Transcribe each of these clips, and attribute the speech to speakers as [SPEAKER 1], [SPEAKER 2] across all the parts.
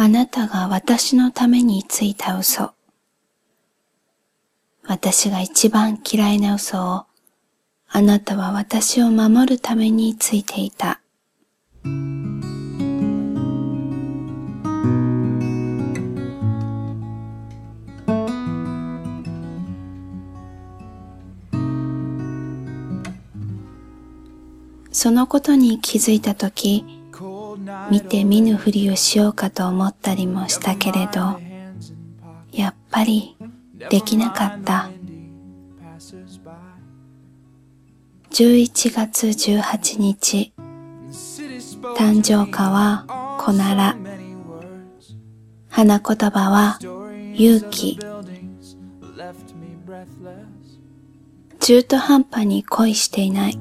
[SPEAKER 1] あなたが私のためについた嘘。私が一番嫌いな嘘を、あなたは私を守るためについていた。そのことに気づいたとき、見て見ぬふりをしようかと思ったりもしたけれど、やっぱりできなかった。11月18日、誕生花は小なら、花言葉は勇気。中途半端に恋していない。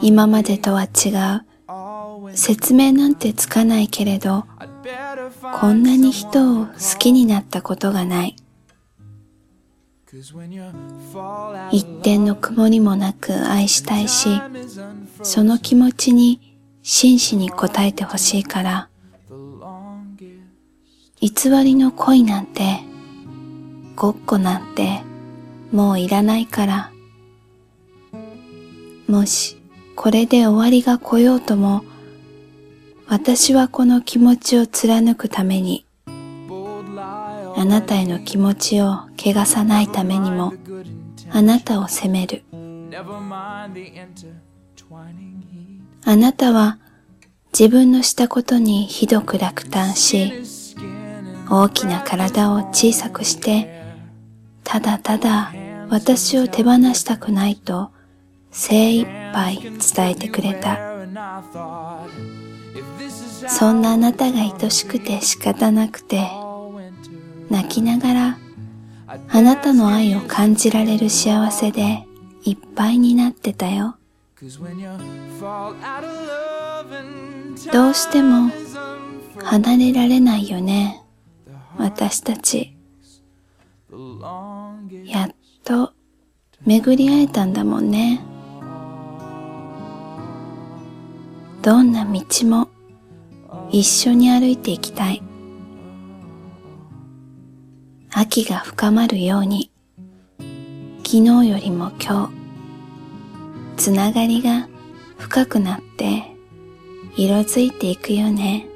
[SPEAKER 1] 今までとは違う。説明なんてつかないけれど、こんなに人を好きになったことがない。一点の曇りもなく愛したいし、その気持ちに真摯に応えてほしいから、偽りの恋なんて、ごっこなんて、もういらないから、もしこれで終わりが来ようとも、私はこの気持ちを貫くために、あなたへの気持ちを汚さないためにも、あなたを責める。あなたは自分のしたことにひどく落胆し、大きな体を小さくして、ただただ私を手放したくないと精一杯伝えてくれた。そんなあなたが愛しくて仕方なくて、泣きながらあなたの愛を感じられる幸せでいっぱいになってたよ。どうしても離れられないよね、私たち。やっと巡り会えたんだもんね。どんな道も一緒に歩いていきたい。秋が深まるように、昨日よりも今日、つながりが深くなって色づいていくよね。